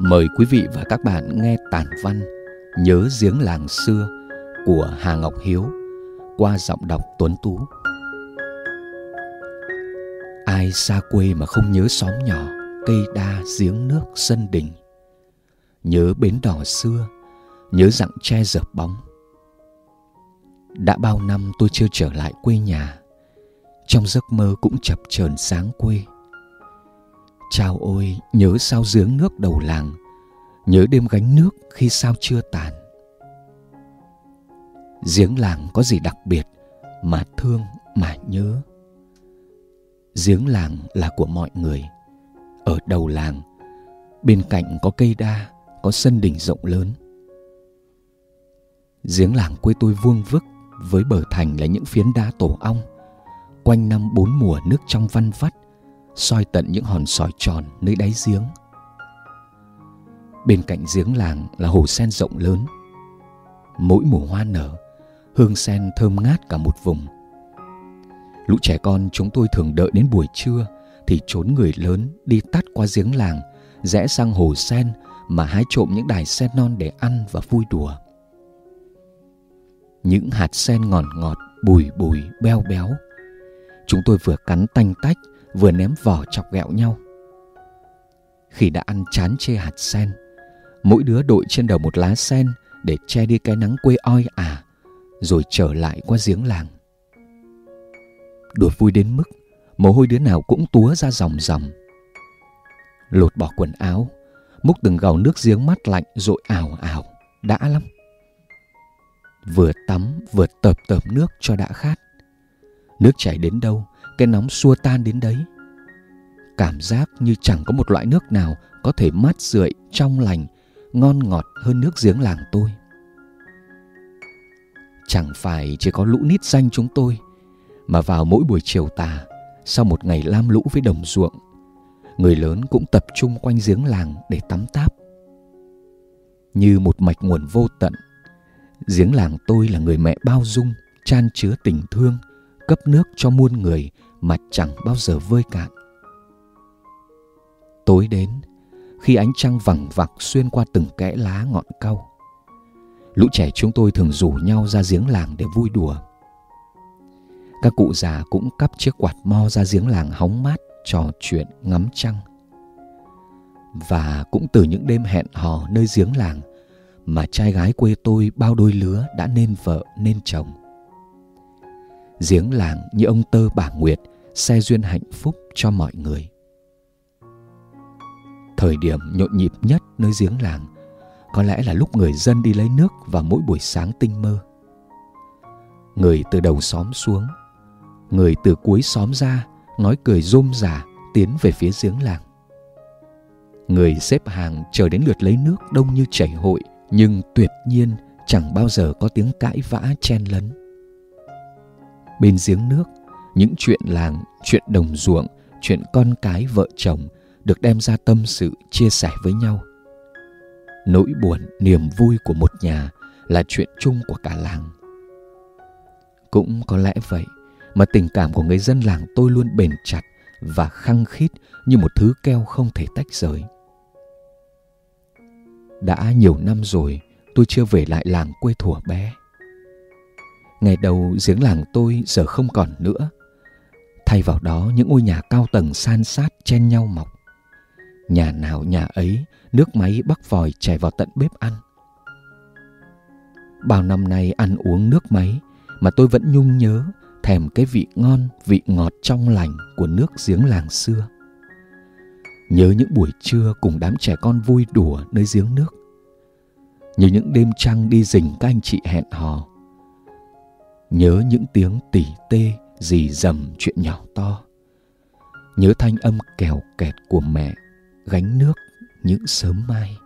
Mời quý vị và các bạn nghe tản văn Nhớ giếng làng xưa của Hà Ngọc Hiếu qua giọng đọc Tuấn Tú. Ai xa quê mà không nhớ xóm nhỏ, cây đa, giếng nước, sân đình. Nhớ bến đỏ xưa, nhớ dặng tre dợp bóng. Đã bao năm tôi chưa trở lại quê nhà, trong giấc mơ cũng chập chờn sáng quê Chào ôi, nhớ sao giếng nước đầu làng, nhớ đêm gánh nước khi sao chưa tàn. Giếng làng có gì đặc biệt mà thương mà nhớ. Giếng làng là của mọi người. Ở đầu làng, bên cạnh có cây đa, có sân đình rộng lớn. Giếng làng quê tôi vuông vức với bờ thành là những phiến đá tổ ong. Quanh năm bốn mùa nước trong văn vắt, soi tận những hòn sỏi tròn nơi đáy giếng. Bên cạnh giếng làng là hồ sen rộng lớn. Mỗi mùa hoa nở, hương sen thơm ngát cả một vùng. Lũ trẻ con chúng tôi thường đợi đến buổi trưa thì trốn người lớn đi tắt qua giếng làng, rẽ sang hồ sen mà hái trộm những đài sen non để ăn và vui đùa. Những hạt sen ngọt ngọt, bùi bùi, beo béo. Chúng tôi vừa cắn tanh tách vừa ném vỏ chọc ghẹo nhau. Khi đã ăn chán chê hạt sen, mỗi đứa đội trên đầu một lá sen để che đi cái nắng quê oi ả, rồi trở lại qua giếng làng. Đùa vui đến mức mồ hôi đứa nào cũng túa ra dòng dòng. Lột bỏ quần áo, múc từng gầu nước giếng mát lạnh rồi ảo ảo, đã lắm. Vừa tắm vừa tợp tợp nước cho đã khát. Nước chảy đến đâu cái nóng xua tan đến đấy. Cảm giác như chẳng có một loại nước nào có thể mát rượi, trong lành, ngon ngọt hơn nước giếng làng tôi. Chẳng phải chỉ có lũ nít danh chúng tôi mà vào mỗi buổi chiều tà, sau một ngày lam lũ với đồng ruộng, người lớn cũng tập trung quanh giếng làng để tắm táp. Như một mạch nguồn vô tận, giếng làng tôi là người mẹ bao dung, chan chứa tình thương, cấp nước cho muôn người mà chẳng bao giờ vơi cạn. Tối đến, khi ánh trăng vằng vặc xuyên qua từng kẽ lá ngọn cau, lũ trẻ chúng tôi thường rủ nhau ra giếng làng để vui đùa. Các cụ già cũng cắp chiếc quạt mo ra giếng làng hóng mát, trò chuyện, ngắm trăng. Và cũng từ những đêm hẹn hò nơi giếng làng mà trai gái quê tôi bao đôi lứa đã nên vợ, nên chồng giếng làng như ông tơ bà nguyệt, xe duyên hạnh phúc cho mọi người. Thời điểm nhộn nhịp nhất nơi giếng làng có lẽ là lúc người dân đi lấy nước vào mỗi buổi sáng tinh mơ. Người từ đầu xóm xuống, người từ cuối xóm ra, nói cười rôm rả tiến về phía giếng làng. Người xếp hàng chờ đến lượt lấy nước đông như chảy hội, nhưng tuyệt nhiên chẳng bao giờ có tiếng cãi vã chen lấn bên giếng nước. Những chuyện làng, chuyện đồng ruộng, chuyện con cái vợ chồng được đem ra tâm sự, chia sẻ với nhau. Nỗi buồn, niềm vui của một nhà là chuyện chung của cả làng. Cũng có lẽ vậy mà tình cảm của người dân làng tôi luôn bền chặt và khăng khít như một thứ keo không thể tách rời. Đã nhiều năm rồi, tôi chưa về lại làng quê thủa bé ngày đầu giếng làng tôi giờ không còn nữa. Thay vào đó, những ngôi nhà cao tầng san sát chen nhau mọc. Nhà nào nhà ấy, nước máy bắc vòi chảy vào tận bếp ăn. Bao năm nay ăn uống nước máy mà tôi vẫn nhung nhớ thèm cái vị ngon, vị ngọt trong lành của nước giếng làng xưa. Nhớ những buổi trưa cùng đám trẻ con vui đùa nơi giếng nước. Nhớ những đêm trăng đi rình các anh chị hẹn hò nhớ những tiếng tỉ tê dì dầm chuyện nhỏ to. Nhớ thanh âm kèo kẹt của mẹ, gánh nước những sớm mai.